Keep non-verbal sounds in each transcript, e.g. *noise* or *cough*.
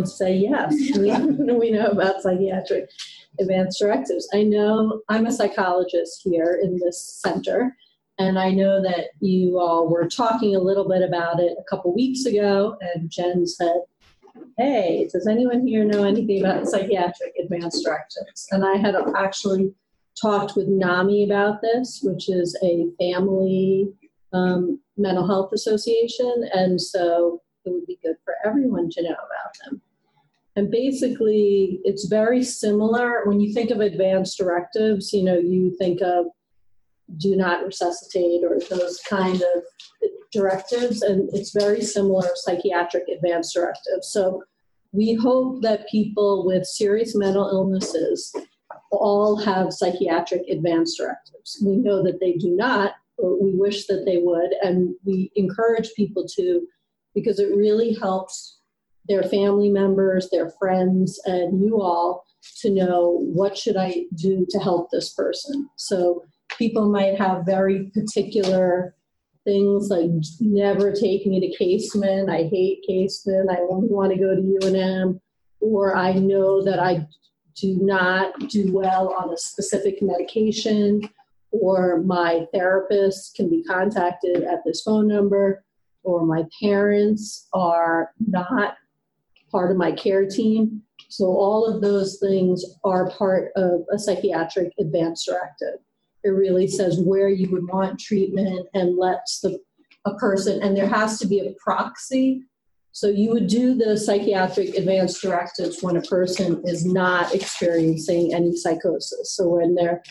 would say yes. *laughs* We, know about psychiatric advanced directives. I know I'm a psychologist here in this center, and I know that you all were talking a little bit about it a couple weeks ago, and Jen said, Hey, does anyone here know anything about psychiatric advanced directives? And I had actually talked with NAMI about this, which is a family um, mental health association, and so it would be good for everyone to know about them. And basically, it's very similar. When you think of advanced directives, you know, you think of do not resuscitate or those kind of directives, and it's very similar psychiatric advanced directives. So we hope that people with serious mental illnesses all have psychiatric advanced directives. We know that they do not, but we wish that they would, and we encourage people to because it really helps their family members, their friends, and you all to know what should I do to help this person. So people might have very particular things like never take me to Kaseman. I hate Kaseman. I only want to go to UNM. Or I know that I do not do well on a specific medication. Or my therapist can be contacted at this phone number. Or my parents are not part of my care team. So all of those things are part of a psychiatric advance directive. It really says where you would want treatment and lets the a person, and there has to be a proxy. So you would do the psychiatric advance directives when a person is not experiencing any psychosis. So when they're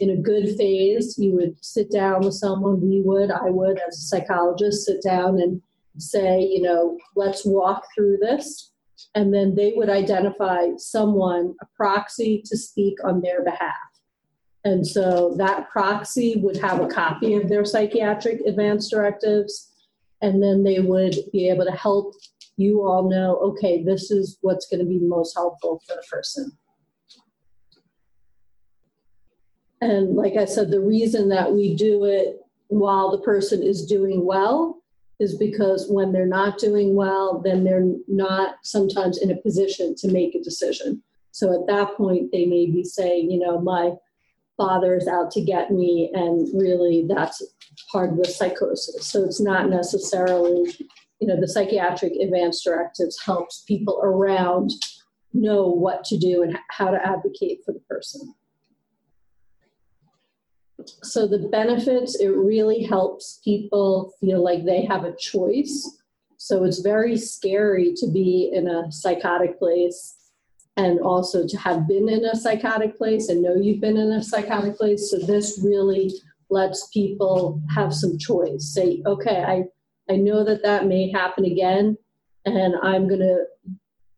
in a good phase, you would sit down with someone, we would, I would, as a psychologist, sit down and say, you know, let's walk through this and then they would identify someone, a proxy, to speak on their behalf. And so that proxy would have a copy of their psychiatric advance directives, and then they would be able to help you all know okay, this is what's going to be most helpful for the person. And like I said, the reason that we do it while the person is doing well is because when they're not doing well, then they're not sometimes in a position to make a decision. So at that point, they may be saying, you know, my father is out to get me, and really that's part of the psychosis. So it's not necessarily, you know, the psychiatric advance directives helps people around know what to do and how to advocate for the person. So the benefits, it really helps people feel like they have a choice. So it's very scary to be in a psychotic place and also to have been in a psychotic place and know you've been in a psychotic place. So this really lets people have some choice. Say, okay, I, I know that that may happen again, and I'm going to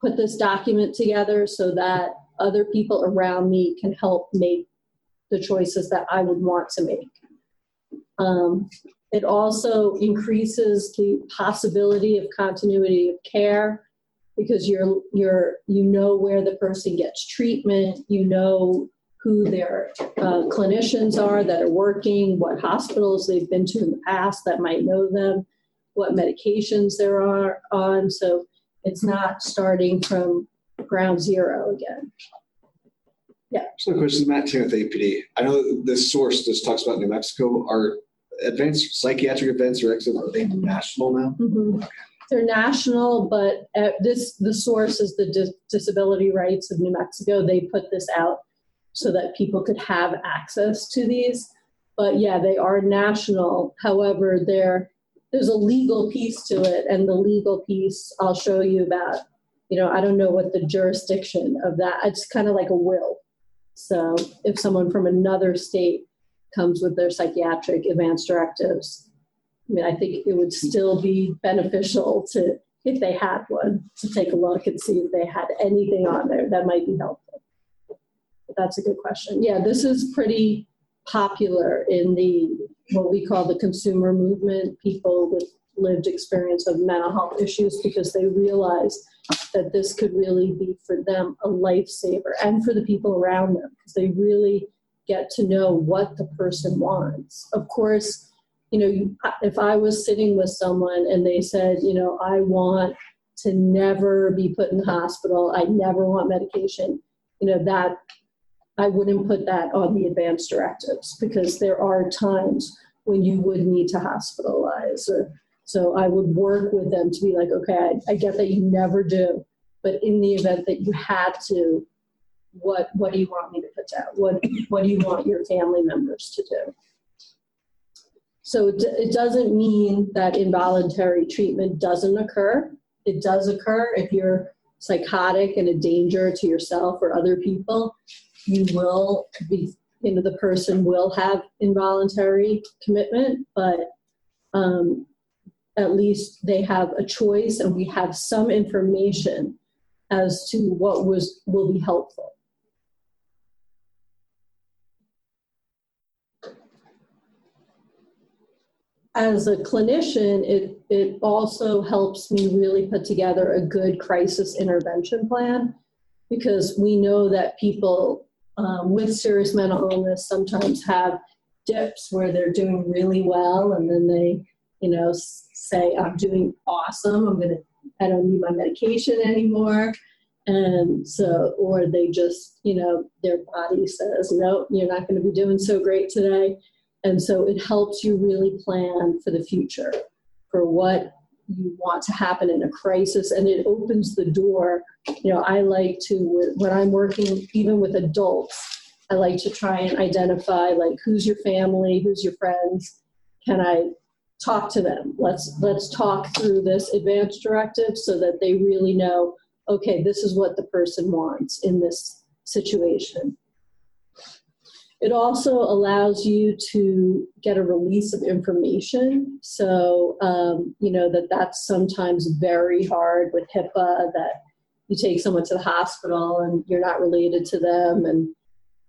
put this document together so that other people around me can help make the choices that I would want to make. Um, it also increases the possibility of continuity of care because you're you're you know where the person gets treatment, you know who their uh, clinicians are that are working, what hospitals they've been to in the past that might know them, what medications there are on. So it's not starting from ground zero again. Yeah. So, question, Matt Timothy, APD. I know this source just talks about New Mexico. Are advanced psychiatric events or exit are they national now? Mm-hmm. They're national, but uh, this the source is the Dis- Disability Rights of New Mexico. They put this out so that people could have access to these. But yeah, they are national. However, there there's a legal piece to it, and the legal piece I'll show you about. You know, I don't know what the jurisdiction of that. It's kind of like a will. So if someone from another state comes with their psychiatric advance directives, I mean, I think it would still be beneficial to, if they had one, to take a look and see if they had anything on there that might be helpful. But that's a good question. Yeah, this is pretty popular in the what we call the consumer movement, people with lived experience of mental health issues because they realize that this could really be for them a lifesaver and for the people around them because they really get to know what the person wants. Of course, you know, if I was sitting with someone and they said, you know, I want to never be put in the hospital. I never want medication. You know, that I wouldn't put that on the advanced directives because there are times when you would need to hospitalize or so I would work with them to be like, okay, I, I get that you never do, but in the event that you had to, what what do you want me to put down? What what do you want your family members to do? So it, it doesn't mean that involuntary treatment doesn't occur. It does occur if you're psychotic and a danger to yourself or other people. You will be, you know, the person will have involuntary commitment, but um, at least they have a choice and we have some information as to what was will be helpful. As a clinician, it, it also helps me really put together a good crisis intervention plan because we know that people um, with serious mental illness sometimes have dips where they're doing really well and then they, you know, say, I'm doing awesome, I'm gonna, I don't need my medication anymore. And so, or they just, you know, their body says, no, you're not gonna be doing so great today. And so it helps you really plan for the future, for what you want to happen in a crisis. And it opens the door. You know, I like to, when I'm working even with adults, I like to try and identify like who's your family, who's your friends. Can I talk to them. Let's let's talk through this advanced directive so that they really know, okay, this is what the person wants in this situation. It also allows you to get a release of information. So, um, you know, that that's sometimes very hard with HIPAA that you take someone to the hospital and you're not related to them. And,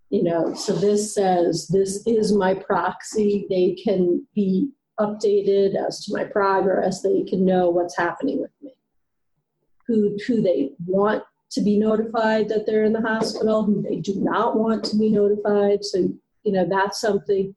you know, so this says this is my proxy. They can be updated as to my progress. They can know what's happening with me. Who, who they want to be notified that they're in the hospital, who they do not want to be notified. So, you know, that's something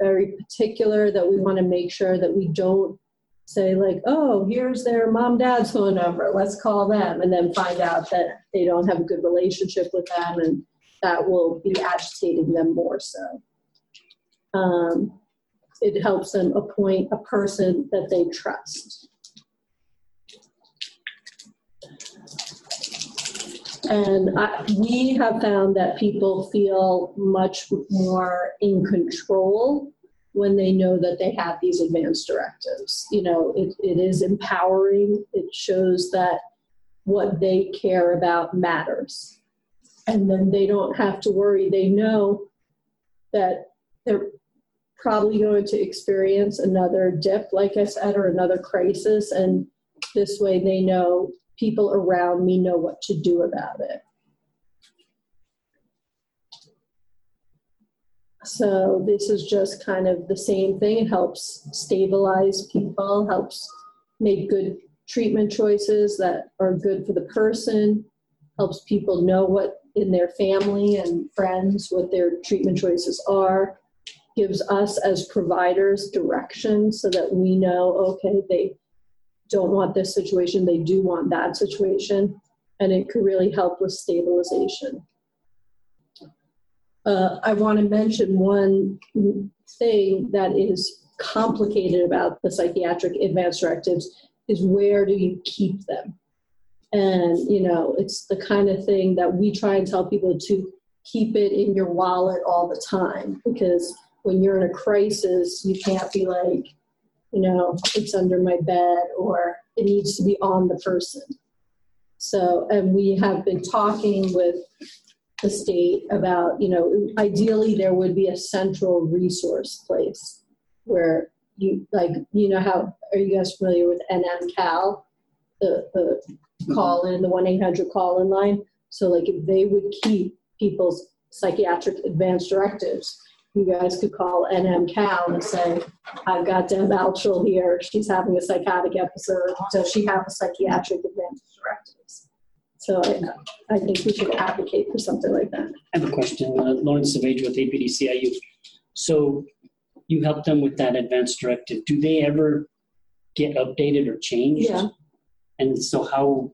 very particular that we want to make sure that we don't say like, oh, here's their mom, dad's phone number. Let's call them and then find out that they don't have a good relationship with them and that will be agitating them more so. Um, it helps them appoint a person that they trust. And I, we have found that people feel much more in control when they know that they have these advanced directives. You know, it, it is empowering. It shows that what they care about matters. And then they don't have to worry. They know that they're probably going to experience another dip, like I said, or another crisis. And this way they know people around me know what to do about it. So this is just kind of the same thing. It helps stabilize people, helps make good treatment choices that are good for the person, helps people know what in their family and friends what their treatment choices are gives us as providers direction so that we know, okay, they don't want this situation, they do want that situation, and it could really help with stabilization. Uh, I want to mention one thing that is complicated about the psychiatric advance directives is where do you keep them? And, you know, it's the kind of thing that we try and tell people to keep it in your wallet all the time because when you're in a crisis, you can't be like, you know, it's under my bed or it needs to be on the person. So, and we have been talking with the state about, you know, ideally there would be a central resource place where you, like, you know, how are you guys familiar with NM Cal, the, the mm-hmm. call in, the 1 800 call in line? So, like, if they would keep people's psychiatric advance directives, you guys could call NM Cal and say, I've got Deb Altschul here. She's having a psychotic episode. Does she have a psychiatric advance directives? So I, I think we should advocate for something like that. I have a question. Uh, Lawrence Savage with APDCIU. So you help them with that advance directive. Do they ever get updated or changed? Yeah. And so how,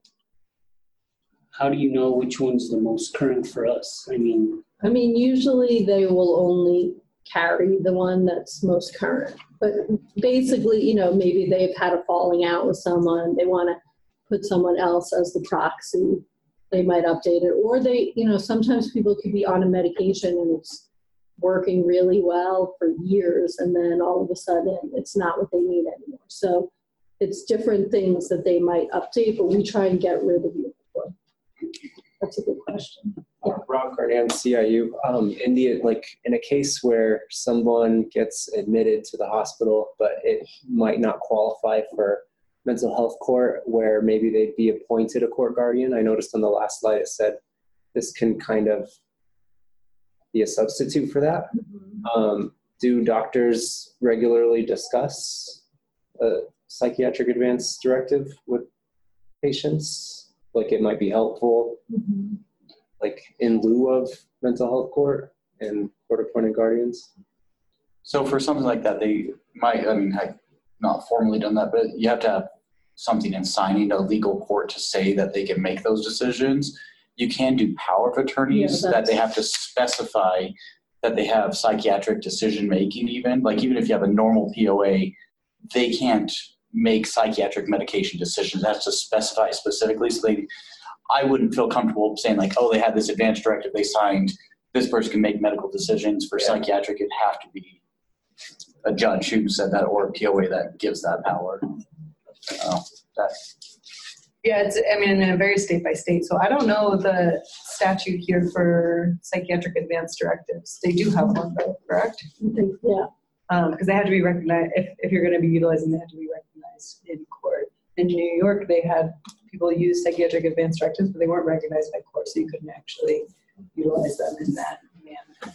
how do you know which one's the most current for us? I mean, I mean, usually they will only carry the one that's most current. But basically, you know, maybe they've had a falling out with someone, they want to put someone else as the proxy. They might update it, or they, you know, sometimes people could be on a medication and it's working really well for years, and then all of a sudden it's not what they need anymore. So it's different things that they might update, but we try and get rid of you. That's a good question. Rob Carnan, CIU. Um, in the, like, in a case where someone gets admitted to the hospital, but it might not qualify for mental health court, where maybe they'd be appointed a court guardian. I noticed on the last slide it said this can kind of be a substitute for that. Um, do doctors regularly discuss a psychiatric advance directive with patients? Like, it might be helpful Mhm. Like in lieu of mental health court and court appointed guardians? So for something like that, they might, I mean, I've not formally done that, but you have to have something in signing a legal court to say that they can make those decisions. You can do power of attorneys Yeah, that they have to specify that they have psychiatric decision making even, like even if you have a normal POA, they can't make psychiatric medication decisions. That's has to specify specifically. So they, I wouldn't feel comfortable saying like, oh, they had this advance directive they signed. This person can make medical decisions for Yeah. psychiatric. It'd have to be a judge who said that or a POA that gives that power. Uh, that, Yeah, it's, I mean, it varies state by state, so I don't know the statute here for psychiatric advance directives. They do have one though, correct? I think, Yeah, Um, because they had to be recognized, if, if you're gonna be utilizing, they had to be recognized in court. In New York, they had people use psychiatric advance directives, but they weren't recognized by court, so you couldn't actually utilize them in that manner.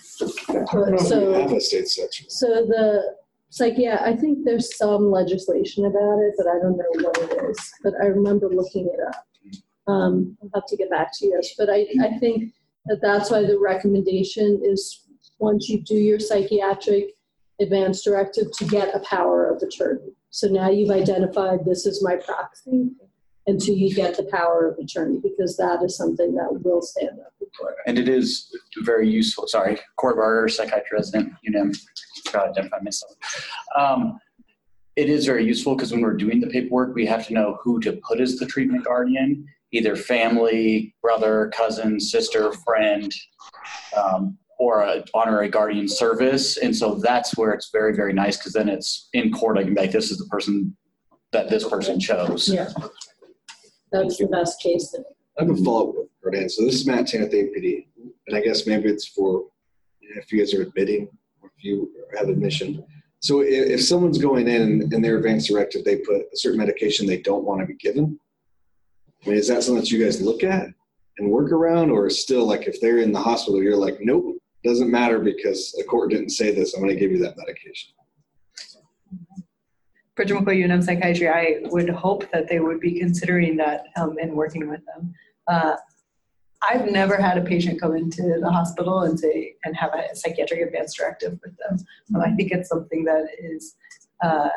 I don't know if we So- have a state section. so the psychiat, I think there's some legislation about it, but I don't know what it is. But I remember looking it up. Um, I'll have to get back to you, but I, I think that that's why the recommendation is, once you do your psychiatric advance directive, to get a power of attorney. So now you've identified this is my proxy, until you get the power of attorney, because that is something that will stand up in court. and it is very useful. Sorry, Court Barger, psychiatry resident, UNM. Forgot to identify myself. Um, it is very useful because when we're doing the paperwork, we have to know who to put as the treatment guardian, either family, brother, cousin, sister, friend, um, or a honorary guardian service. And so that's where it's very, very nice because then it's in court. I can be like, this is the person that this person chose. Yeah. That's the best case. I have a follow-up with Rodan. So this is Matt Tan at the APD, and I guess maybe it's for if you guys are admitting or if you have admission. So if, if someone's going in and their advance directive, they put a certain medication they don't want to be given. I mean, is that something that you guys look at and work around, or still like if they're in the hospital, you're like, nope, doesn't matter because the court didn't say this. I'm going to give you that medication. Bridget McCoy, UNM Psychiatry, I would hope that they would be considering that um, and working with them. Uh, I've never had a patient come into the hospital and say, and have a psychiatric advance directive with them. Um, I think it's something that is uh,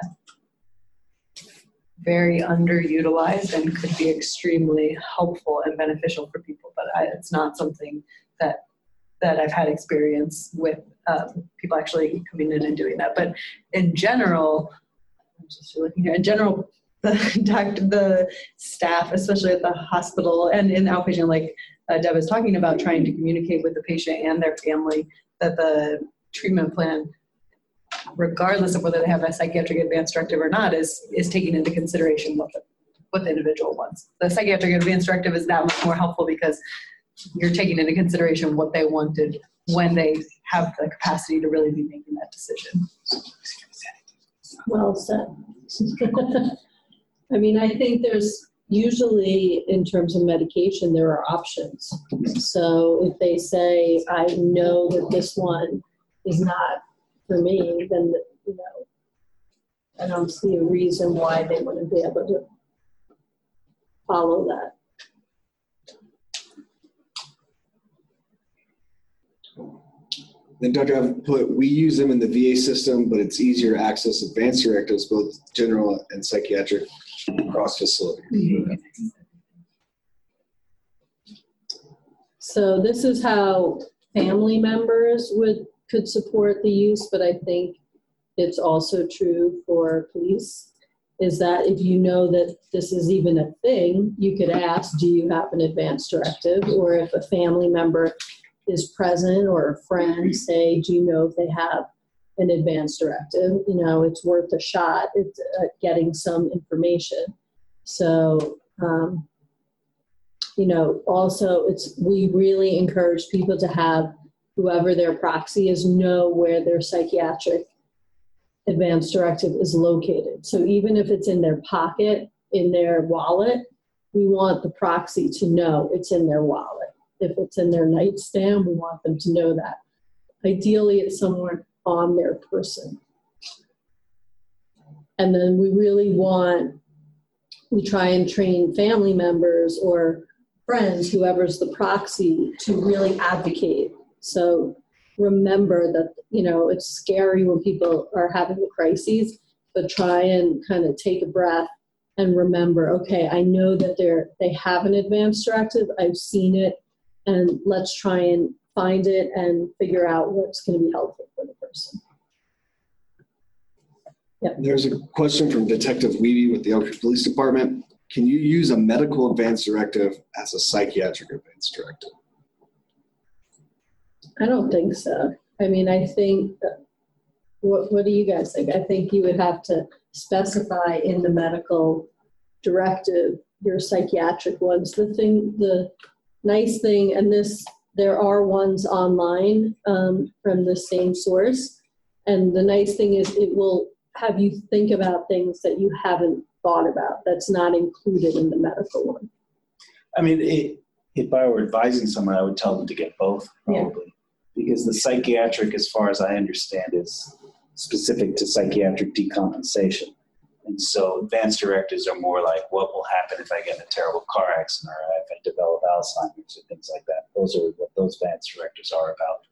very underutilized and could be extremely helpful and beneficial for people, but I, it's not something that that I've had experience with um, people actually coming in and doing that. But in general, just looking here. In general, the *laughs* doctor, the staff, especially at the hospital and in outpatient, like uh, Deb is talking about, trying to communicate with the patient and their family that the treatment plan, regardless of whether they have a psychiatric advance directive or not, is is taking into consideration what the what the individual wants. The psychiatric advance directive is that much more helpful because you're taking into consideration what they wanted when they have the capacity to really be making that decision. Well said. I mean, I think there's usually, in terms of medication, there are options. So if they say, I know that this one is not for me, then, you know, I don't see a reason why they wouldn't be able to follow that. Then Dr. I've put, we use them in the VA system, but it's easier to access advanced directives, both general and psychiatric, across facilities. So this is how family members would, could support the use, but I think it's also true for police. Is that if you know that this is even a thing, you could ask, do you have an advance directive? Or if a family member is present or a friend, say, do you know if they have an advance directive? You know, it's worth a shot at at getting some information. So, um, you know, also it's, we really encourage people to have whoever their proxy is know where their psychiatric advance directive is located. So even if it's in their pocket, in their wallet, we want the proxy to know it's in their wallet. If it's in their nightstand, we want them to know that. Ideally, it's somewhere on their person. And then we really want, we try and train family members or friends, whoever's the proxy, to really advocate. So remember that, you know, it's scary when people are having a crises, but try and kind of take a breath and remember, okay, I know that they're, they have an advance directive, I've seen it, and let's try and find it and figure out what's going to be helpful for the person. There's a question from Detective Weeby with the Elk Police Department. Can you use a medical advance directive as a psychiatric advance directive? I don't think so. I mean, I think, uh, what, what do you guys think? I think you would have to specify in the medical directive your psychiatric ones. The thing, the nice thing, and this, there are ones online um, from the same source. And the nice thing is it will have you think about things that you haven't thought about that's not included in the medical one. I mean, it, if I were advising someone, I would tell them to get both, Yeah. probably. Because the psychiatric, as far as I understand, is specific to psychiatric decompensation. And so advanced directives are more like what will happen if I get in a terrible car accident or if I develop Alzheimer's or things like that. Those are what those advanced directives are about.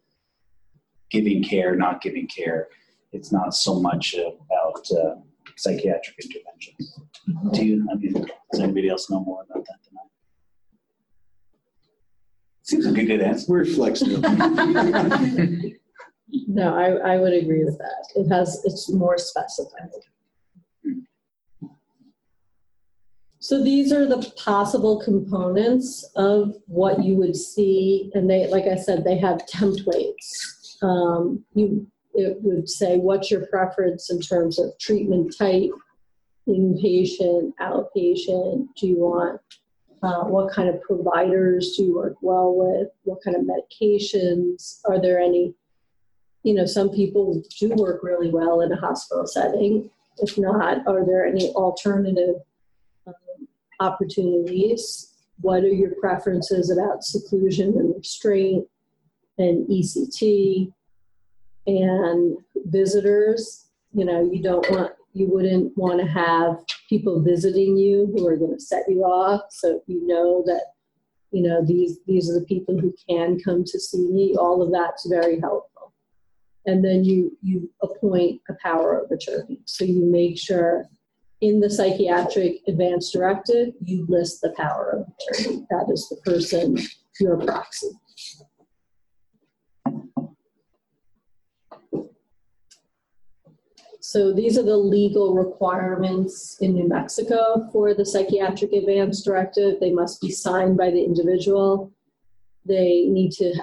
Giving care, not giving care. It's not so much about uh, psychiatric interventions. Do you, I mean, does anybody else know more about that than I? Seems like a good answer. We're flexible. *laughs* *laughs* No, I, I would agree with that. It has, it's more specified. So these are the possible components of what you would see, and they, like I said, they have templates. Um, you, it would say, what's your preference in terms of treatment type, inpatient, outpatient? Do you want, uh, what kind of providers do you work well with? What kind of medications? Are there any you know, some people do work really well in a hospital setting. If not, are there any alternative opportunities? What are your preferences about seclusion and restraint and ECT and visitors? You know, you don't want, you wouldn't want to have people visiting you who are going to set you off. So you know that, you know, these these are the people who can come to see me. All of that's very helpful and then you you appoint a power of attorney. So you make sure in the psychiatric advance directive you list the power of attorney. That is the person your proxy. So these are the legal requirements in New Mexico for the psychiatric advance directive. They must be signed by the individual. They need to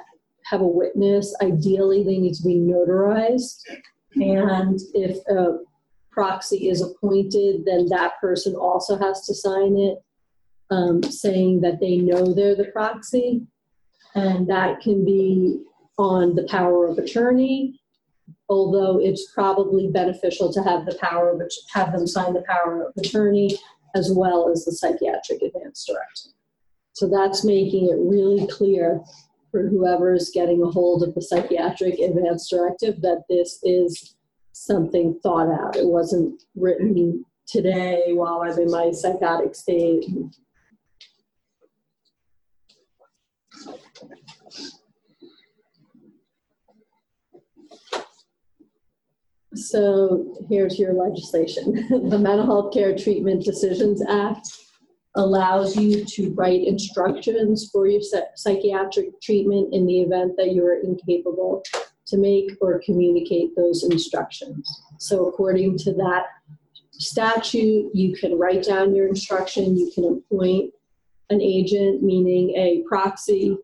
have a witness. Ideally, they need to be notarized. And if a proxy is appointed, then that person also has to sign it, um, saying that they know they're the proxy. And that can be on the power of attorney, although it's probably beneficial to have the power of, have them sign the power of attorney as well as the psychiatric advance directive. So that's making it really clear for whoever is getting a hold of the psychiatric advance directive that this is something thought out. It wasn't written today while I'm in my psychotic state. So here's your legislation. *laughs* The Mental Health Care Treatment Decisions Act allows you to write instructions for your psychiatric treatment in the event that you are incapable to make or communicate those instructions. So according to that statute, you can write down your instruction, you can appoint an agent, meaning a proxy,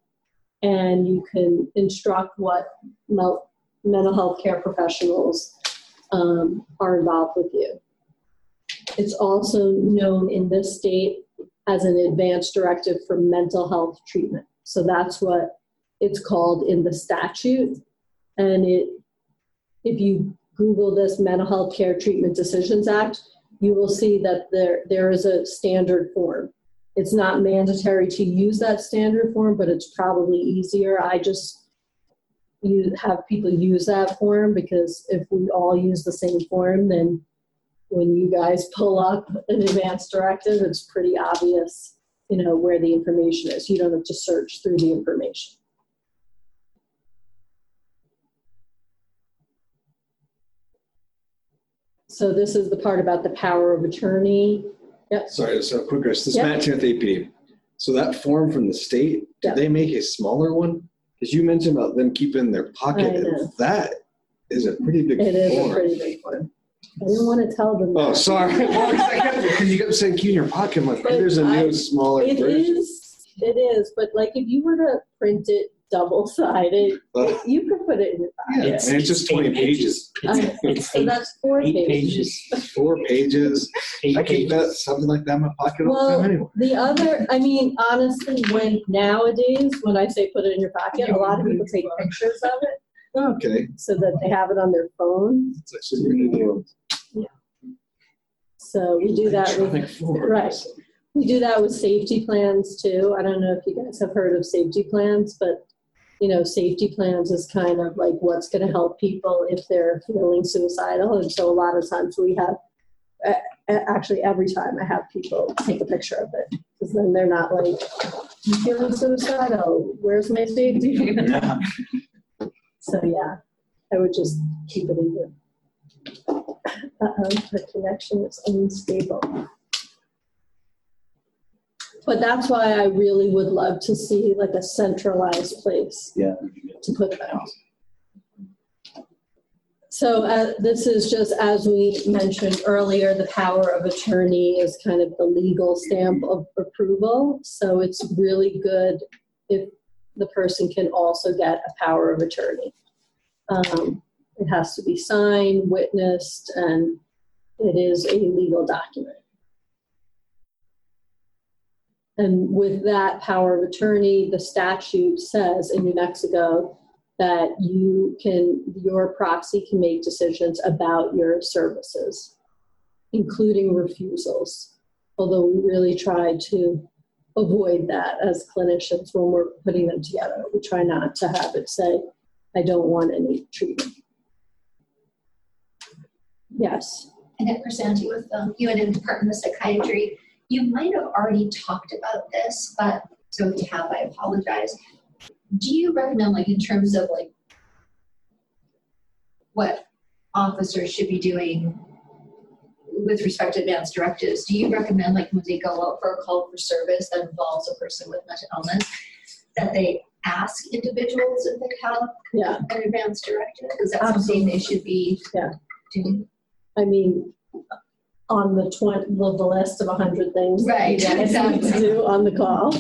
and you can instruct what mental health care professionals um, are involved with you. It's also known in this state as an advanced directive for mental health treatment. So that's what it's called in the statute. And it, if you Google this Mental Health Care Treatment Decisions Act, you will see that there, there is a standard form. It's not mandatory to use that standard form, but it's probably easier. I just you have people use that form because if we all use the same form, then when you guys pull up an advanced directive, it's pretty obvious, you know, where the information is. You don't have to search through the information. So this is the part about the power of attorney. Yep. Sorry, so quick question. This Yeah. Matt Tenth APD. So that form from the state, did they make a smaller one? Because you mentioned about them keeping their pocket. I know. That is a pretty big It is a form. pretty big one. I didn't want to tell them. Oh, that. sorry. *laughs* Because you kept saying keep in your pocket. I'm like, But there's a I- new, smaller It version. is, it is, but like if you were to print it double sided, *laughs* you could put it in your yeah, pocket. and it's just eight 20 pages. It's, it's So eight, that's four eight pages. pages. Four pages. Eight I keep that, pages. something like that in my pocket all the Well, time anyway. the other, I mean, honestly, when nowadays, when I say put it in your pocket, a lot of people take pictures of it Okay. so that they have it on their phone. It's actually pretty new. So we do that with, Electronic form. right. we do that with safety plans too. I don't know if you guys have heard of safety plans, but you know, safety plans is kind of like what's going to help people if they're feeling suicidal. And so a lot of times we have, actually every time I have people take a picture of it because then they're not like, you feeling suicidal? Where's my safety? Yeah. So yeah, I would just keep it in your. Uh-oh, the connection is unstable. But that's why I really would love to see like a centralized place Yeah. to put them. So uh, this is just, as we mentioned earlier, the power of attorney is kind of the legal stamp of approval. So it's really good if the person can also get a power of attorney. Um, It has to be signed, witnessed, and it is a legal document. And with that power of attorney, the statute says in New Mexico that you can, your proxy can make decisions about your services, including refusals. Although we really try to avoid that as clinicians when we're putting them together. We try not to have it say, I don't want any treatment. Yes. and Annette Crisanti with um, the UNM Department of Psychiatry. You might have already talked about this, but so if you have, I apologize. Do you recommend, like, in terms of like what officers should be doing with respect to advanced directives? Do you recommend, like, when they go out for a call for service that involves a person with mental illness, that they ask individuals if they have Yeah. an advanced directive? Is that something they should be Yeah. doing? I mean, on the twenty, the the list of a hundred things that you Right, guys need to exactly. do on the call,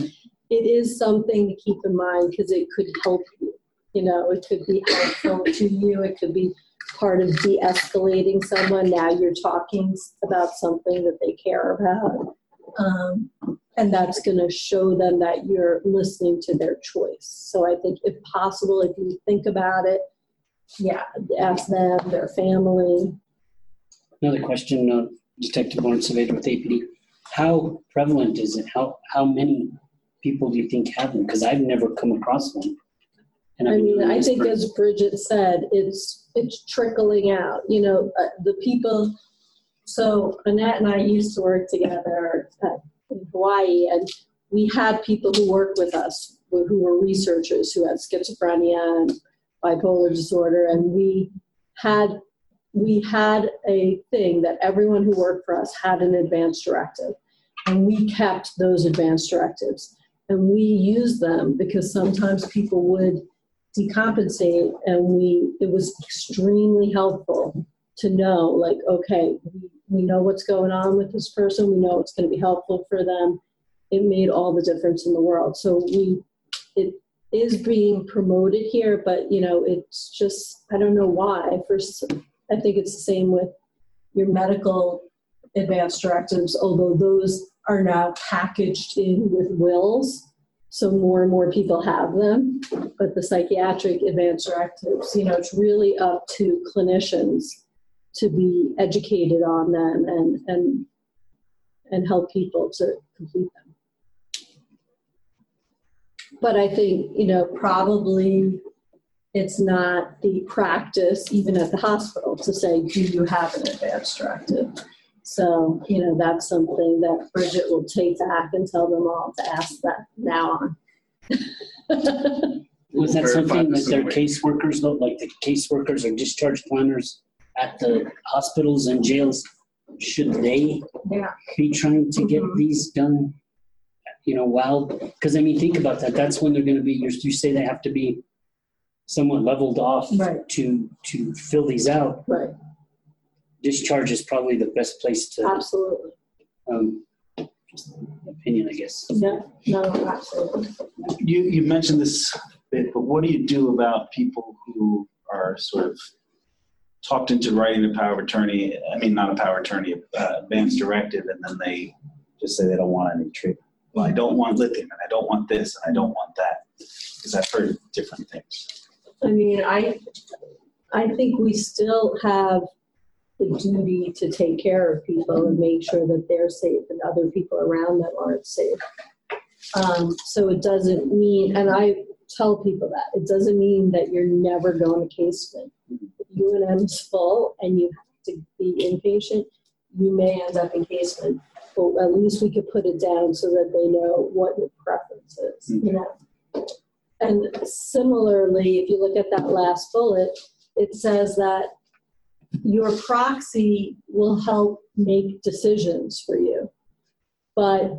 it is something to keep in mind because it could help you. You know, it could be helpful to you. It could be part of de-escalating someone. Now you're talking about something that they care about. Um, and that's going to show them that you're listening to their choice. So I think if possible, if you think about it, yeah, ask them, their family, Another question, uh, Detective Lawrence Savage with APD. How prevalent is it? How, how many people do you think have them? Because I've never come across one. And I mean, I think for- as Bridget said, it's, it's trickling out, you know, uh, the people. So Annette and I used to work together at- in Hawaii and we had people who worked with us who were researchers who had schizophrenia and bipolar disorder and we had we had a thing that everyone who worked for us had an advance directive. And we kept those advance directives. And we used them because sometimes people would decompensate and we, it was extremely helpful to know, like, okay, we- know what's going on with this person, we know it's gonna be helpful for them. It made all the difference in the world. So we, it is being promoted here, but, you know, it's just, I don't know why. First, I think it's the same with your medical advance directives, although those are now packaged in with wills. So more and more people have them. But the psychiatric advance directives, you know, it's really up to clinicians to be educated on them and, and, and help people to complete them. But I think, you know, probably it's not the practice, even at the hospital, to say, do you have an advance directive? So, you know, that's something that Bridget will take back and tell them all to ask that now on. *laughs* Was that something this that their in a way. caseworkers, though, like the caseworkers or discharge planners at the hospitals and jails, should they Yeah. be trying to get Mhm. these done? You know, while, because I mean, think about that. That's when they're going to be. You you say they have to be somewhat leveled off Right. to to fill these out. Right, Discharge is probably the best place to. absolutely. Um, just opinion, I guess. Yeah, no, absolutely. You, you mentioned this bit, but what do you do about people who are sort of talked into writing a power of attorney, I mean, not a power of attorney, uh, advance directive, and then they just say they don't want any treatment? Well, I don't want lithium, and I don't want this, and I don't want that, because I've heard different things. I mean, I, I think we still have the duty to take care of people and make sure that they're safe and other people around them aren't safe. Um, so it doesn't mean, and I tell people that, it doesn't mean that you're never going to Kaseman. If UNM is full and you have to be inpatient, you may end up in Kaseman. But at least we could put it down so that they know what your preference is, you know? And similarly, if you look at that last bullet, it says that your proxy will help make decisions for you. But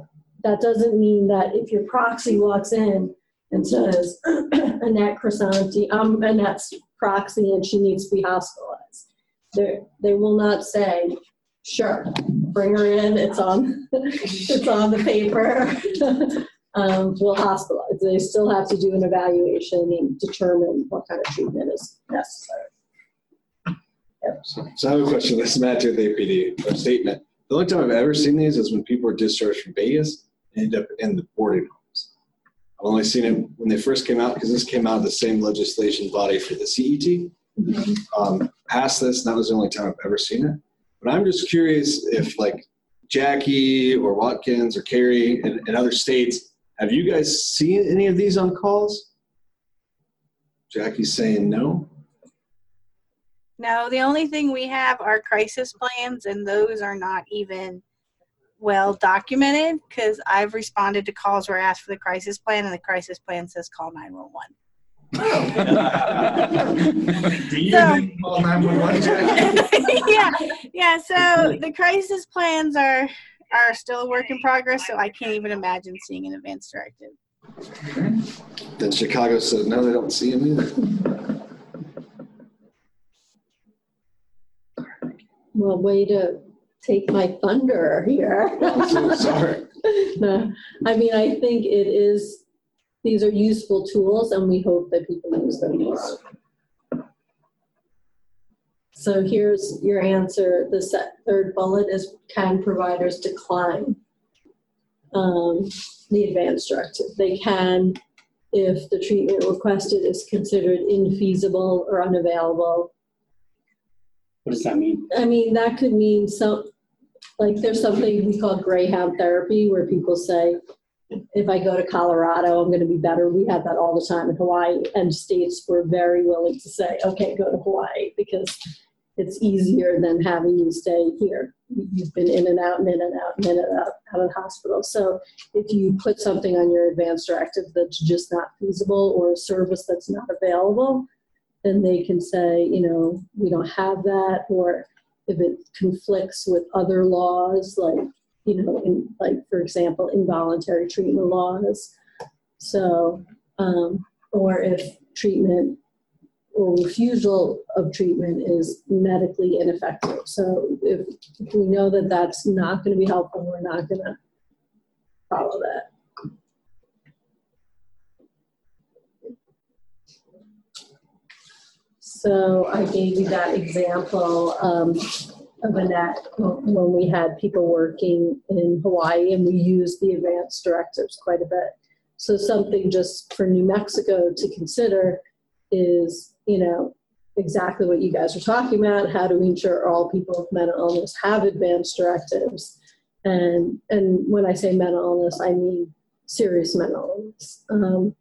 that doesn't mean that if your proxy walks in and says, *clears throat* Annette Crisanti, I'm Annette's proxy and she needs to be hospitalized. They, they will not say, sure, bring her in, it's on, *laughs* it's on the paper. *laughs* um, will hospitalize. They still have to do an evaluation and determine what kind of treatment is necessary. So so I have a question. This is Matt with APD, a statement. The only time I've ever seen these is when people are discharged from Vegas and end up in the boarding homes. I've only seen it when they first came out because this came out of the same legislation body for the CET. Um, passed this, and that was the only time I've ever seen it. But I'm just curious if, like, Jackie or Watkins or Carrie in, in other states, have you guys seen any of these on calls? Jackie's saying no. No, the only thing we have are crisis plans, and those are not even well documented because I've responded to calls where I asked for the crisis plan, and the crisis plan says call 911. *laughs* Do you So- think call 911, Jackie? *laughs* yeah, yeah. So the crisis plans are are still a work in progress, so I can't even imagine seeing an advance directive. Then Chicago said no, they don't see him either. Well, way to take my thunder here. I'm *laughs* so sorry. No, I mean, I think it is, these are useful tools and we hope that people use them. So here's your answer. The se- third bullet is can providers decline um, the advance directive? They can if the treatment requested is considered infeasible or unavailable What does that mean? I mean, that could mean some, like, there's something we call Greyhound therapy where people say, if I go to Colorado, I'm going to be better. We had that all the time in Hawaii, and states were very willing to say, okay, go to Hawaii because it's easier than having you stay here. You've been in and out and in and out and in and out, out of the hospital. So if you put something on your advance directive that's just not feasible or a service that's not available, then they can say, you know, we don't have that, or if it conflicts with other laws, like, you know, in, like, for example, involuntary treatment laws. So, um, or if treatment or refusal of treatment is medically ineffective. So if we know that that's not going to be helpful, we're not going to follow that. So I gave you that example um, Annette when we had people working in Hawaii and we used the advanced directives quite a bit. So something just for New Mexico to consider is, you know, exactly what you guys are talking about. How do we ensure all people with mental illness have advanced directives? And and when I say mental illness, I mean serious mental illness. Um,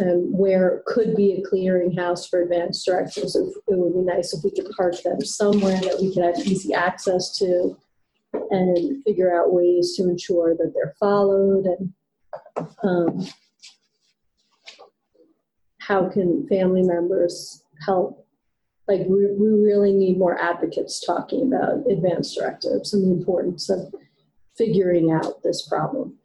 and where could be a clearinghouse for advanced directives. It, it would be nice if we could park them somewhere that we could have easy access to and figure out ways to ensure that they're followed and um, how can family members help? Like, we, we really need more advocates talking about advanced directives and the importance of figuring out this problem.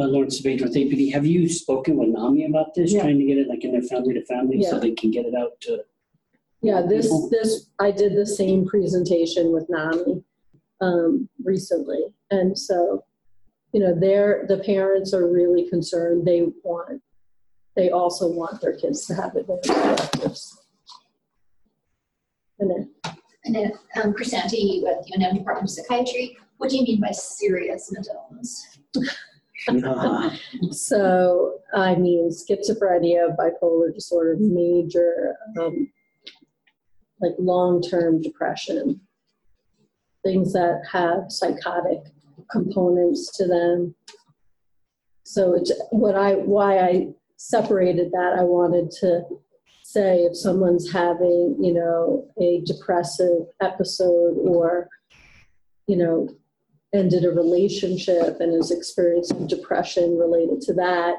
Uh, Lawrence Savage with APD, have you spoken with NAMI about this, Yeah. trying to get it like in their family to family so Yeah. they can get it out to? Yeah, this, People- this, I did the same presentation with NAMI um, recently. And so, you know, they're, the parents are really concerned. They want, they also want their kids to have advanced directives. And then, And then, um, Chrisanti with the UNM Department of Psychiatry, what do you mean by serious mental illness? *laughs* *laughs* So, I mean, schizophrenia, bipolar disorder, major, um, like long-term depression, things that have psychotic components to them. So it's what I, why I separated that, I wanted to say if someone's having, you know, a depressive episode or, you know, ended a relationship and is experiencing depression related to that,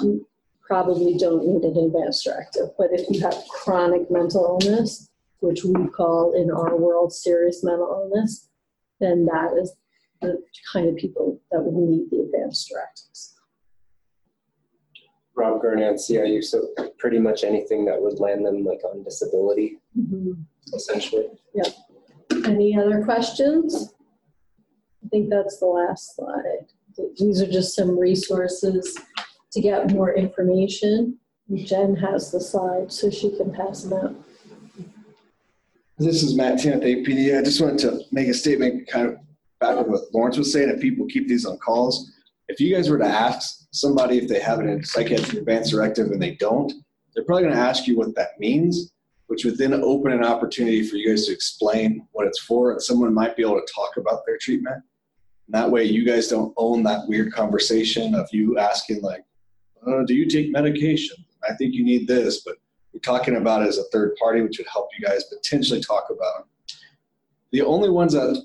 you probably don't need an advanced directive. But if you have chronic mental illness, which we call in our world serious mental illness, then that is the kind of people that would need the advanced directives. Rob Gurnan, CIU, so pretty much anything that would land them like on disability, mm-hmm. essentially. Yeah. Any other questions? I think that's the last slide. These are just some resources to get more information. Jen has the slide, so she can pass them out. This is Matt Tan at APD. I just wanted to make a statement kind of back with what Lawrence was saying. If people keep these on calls, if you guys were to ask somebody if they have a psychiatric advance directive and they don't, they're probably going to ask you what that means, which would then open an opportunity for you guys to explain what it's for. And someone might be able to talk about their treatment. That way you guys don't own that weird conversation of you asking like, uh, do you take medication? I think you need this, but we're talking about it as a third party, which would help you guys potentially talk about. it. The only ones that,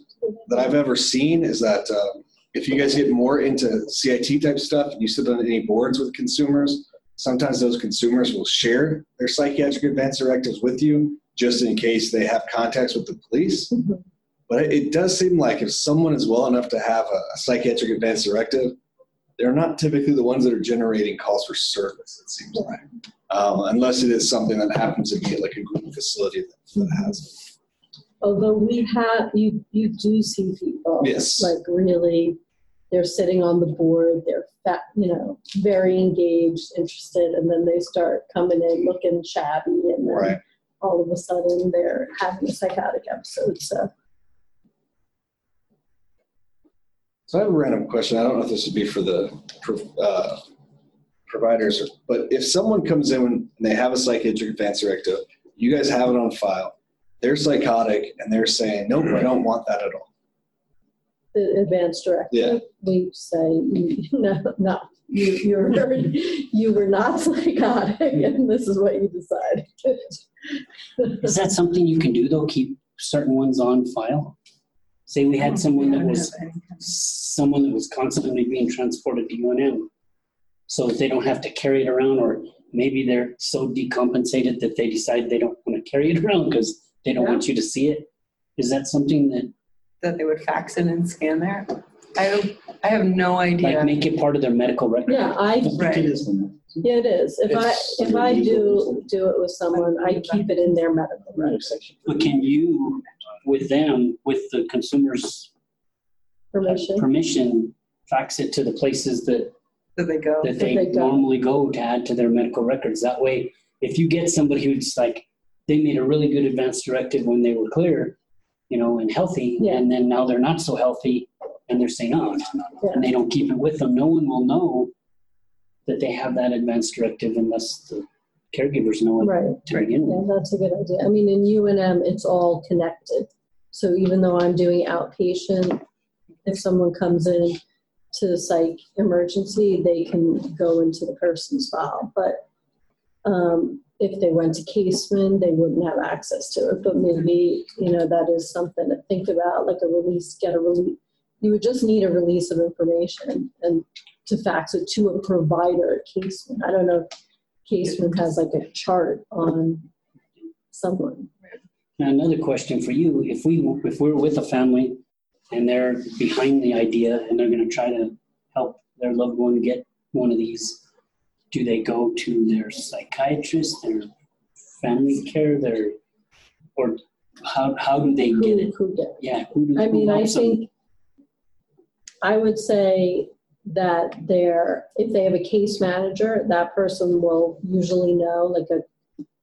that I've ever seen is that um, if you guys get more into CIT type stuff and you sit on any boards with consumers, sometimes those consumers will share their psychiatric advance directives with you just in case they have contacts with the police. *laughs* But it, it does seem like if someone is well enough to have a, a psychiatric advance directive, they're not typically the ones that are generating calls for service, it seems like. Um, unless it is something that happens to be like a group facility that, that has Although we have, you, you do see people. Yes. Like really, they're sitting on the board, they're fat, you know, very engaged, interested, and then they start coming in looking shabby and then Right. all of a sudden they're having a psychotic episode, so. So I have a random question. I don't know if this would be for the uh, providers, but if someone comes in and they have a psychiatric advance directive, you guys have it on file, they're psychotic and they're saying, nope, I don't want that at all. the advanced directive, Yeah. we say, *laughs* no, no, you, you're, *laughs* you were not psychotic, *laughs* and this is what you decided. Is that something you can do though? Keep certain ones on file? Say we had someone that was, someone that was constantly being transported to UNM. So that they don't have to carry it around or maybe they're so decompensated that they decide they don't want to carry it *laughs* around because they don't want you to see it. Is that something that, That they would fax in and scan there. I, I have no idea. like, idea. make it part of their medical record? Yeah, I, Right. yeah, it is. If I, It's if I do, do it with someone, I keep it in their medical record But can you, with them, with the consumer's permission. permission, fax it to the places that, That they go. that they they normally go to add to their medical records? That way, if you get somebody who's like, they made a really good advance directive when they were clear, you know, and healthy, Yeah. and then now they're not so healthy, and they're saying, oh, no, no, no," Yeah. and they don't keep it with them, no one will know that they have that advance directive unless the caregivers know it Right. to begin with. Yeah, that's a good idea. I mean, in UNM, it's all connected. So even though I'm doing outpatient, if someone comes in to the psych emergency, they can go into the person's file. But um, if they went to Kaseman, they wouldn't have access to it. But maybe, you know, that is something to think about, like a release, get a release. You would just need a release of information and to fax it to a provider at Kaseman. I don't know if Kaseman has like a chart on someone. Now, another question for you, if we, if we're with a family and they're behind the idea and they're gonna try to help their loved one get one of these, do they go to their psychiatrist, their family care, their, or how, how do they get it? Who, who get Yeah. who I who mean, I helps them? think, I would say that they're, if they have a case manager, that person will usually know, like a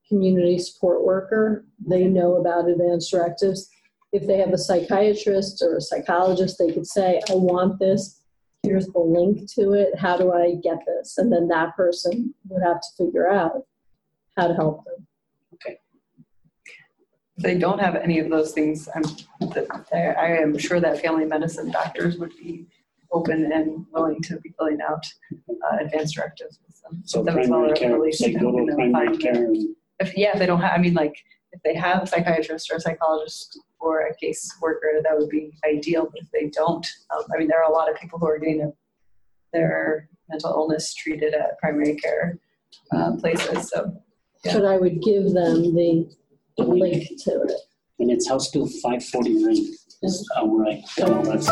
community support worker, they know about advanced directives. If they have a psychiatrist or a psychologist, they could say, I want this, here's the link to it, how do I get this? And then that person would have to figure out how to help them. Okay. If they don't have any of those things, I'm, that- I I am sure that family medicine doctors would be open and willing to be filling out uh, advanced directives with them. So That was all primary our care, relation they go to them primary care and If, yeah, if they don't have, I mean, like, if they have a psychiatrist or a psychologist or a case worker, that would be ideal, but if they don't, um, I mean, there are a lot of people who are getting their mental illness treated at primary care uh, places, so. Yeah. But I would give them the the link. link to it. And it's House Bill five forty-nine is how we're like, oh, that's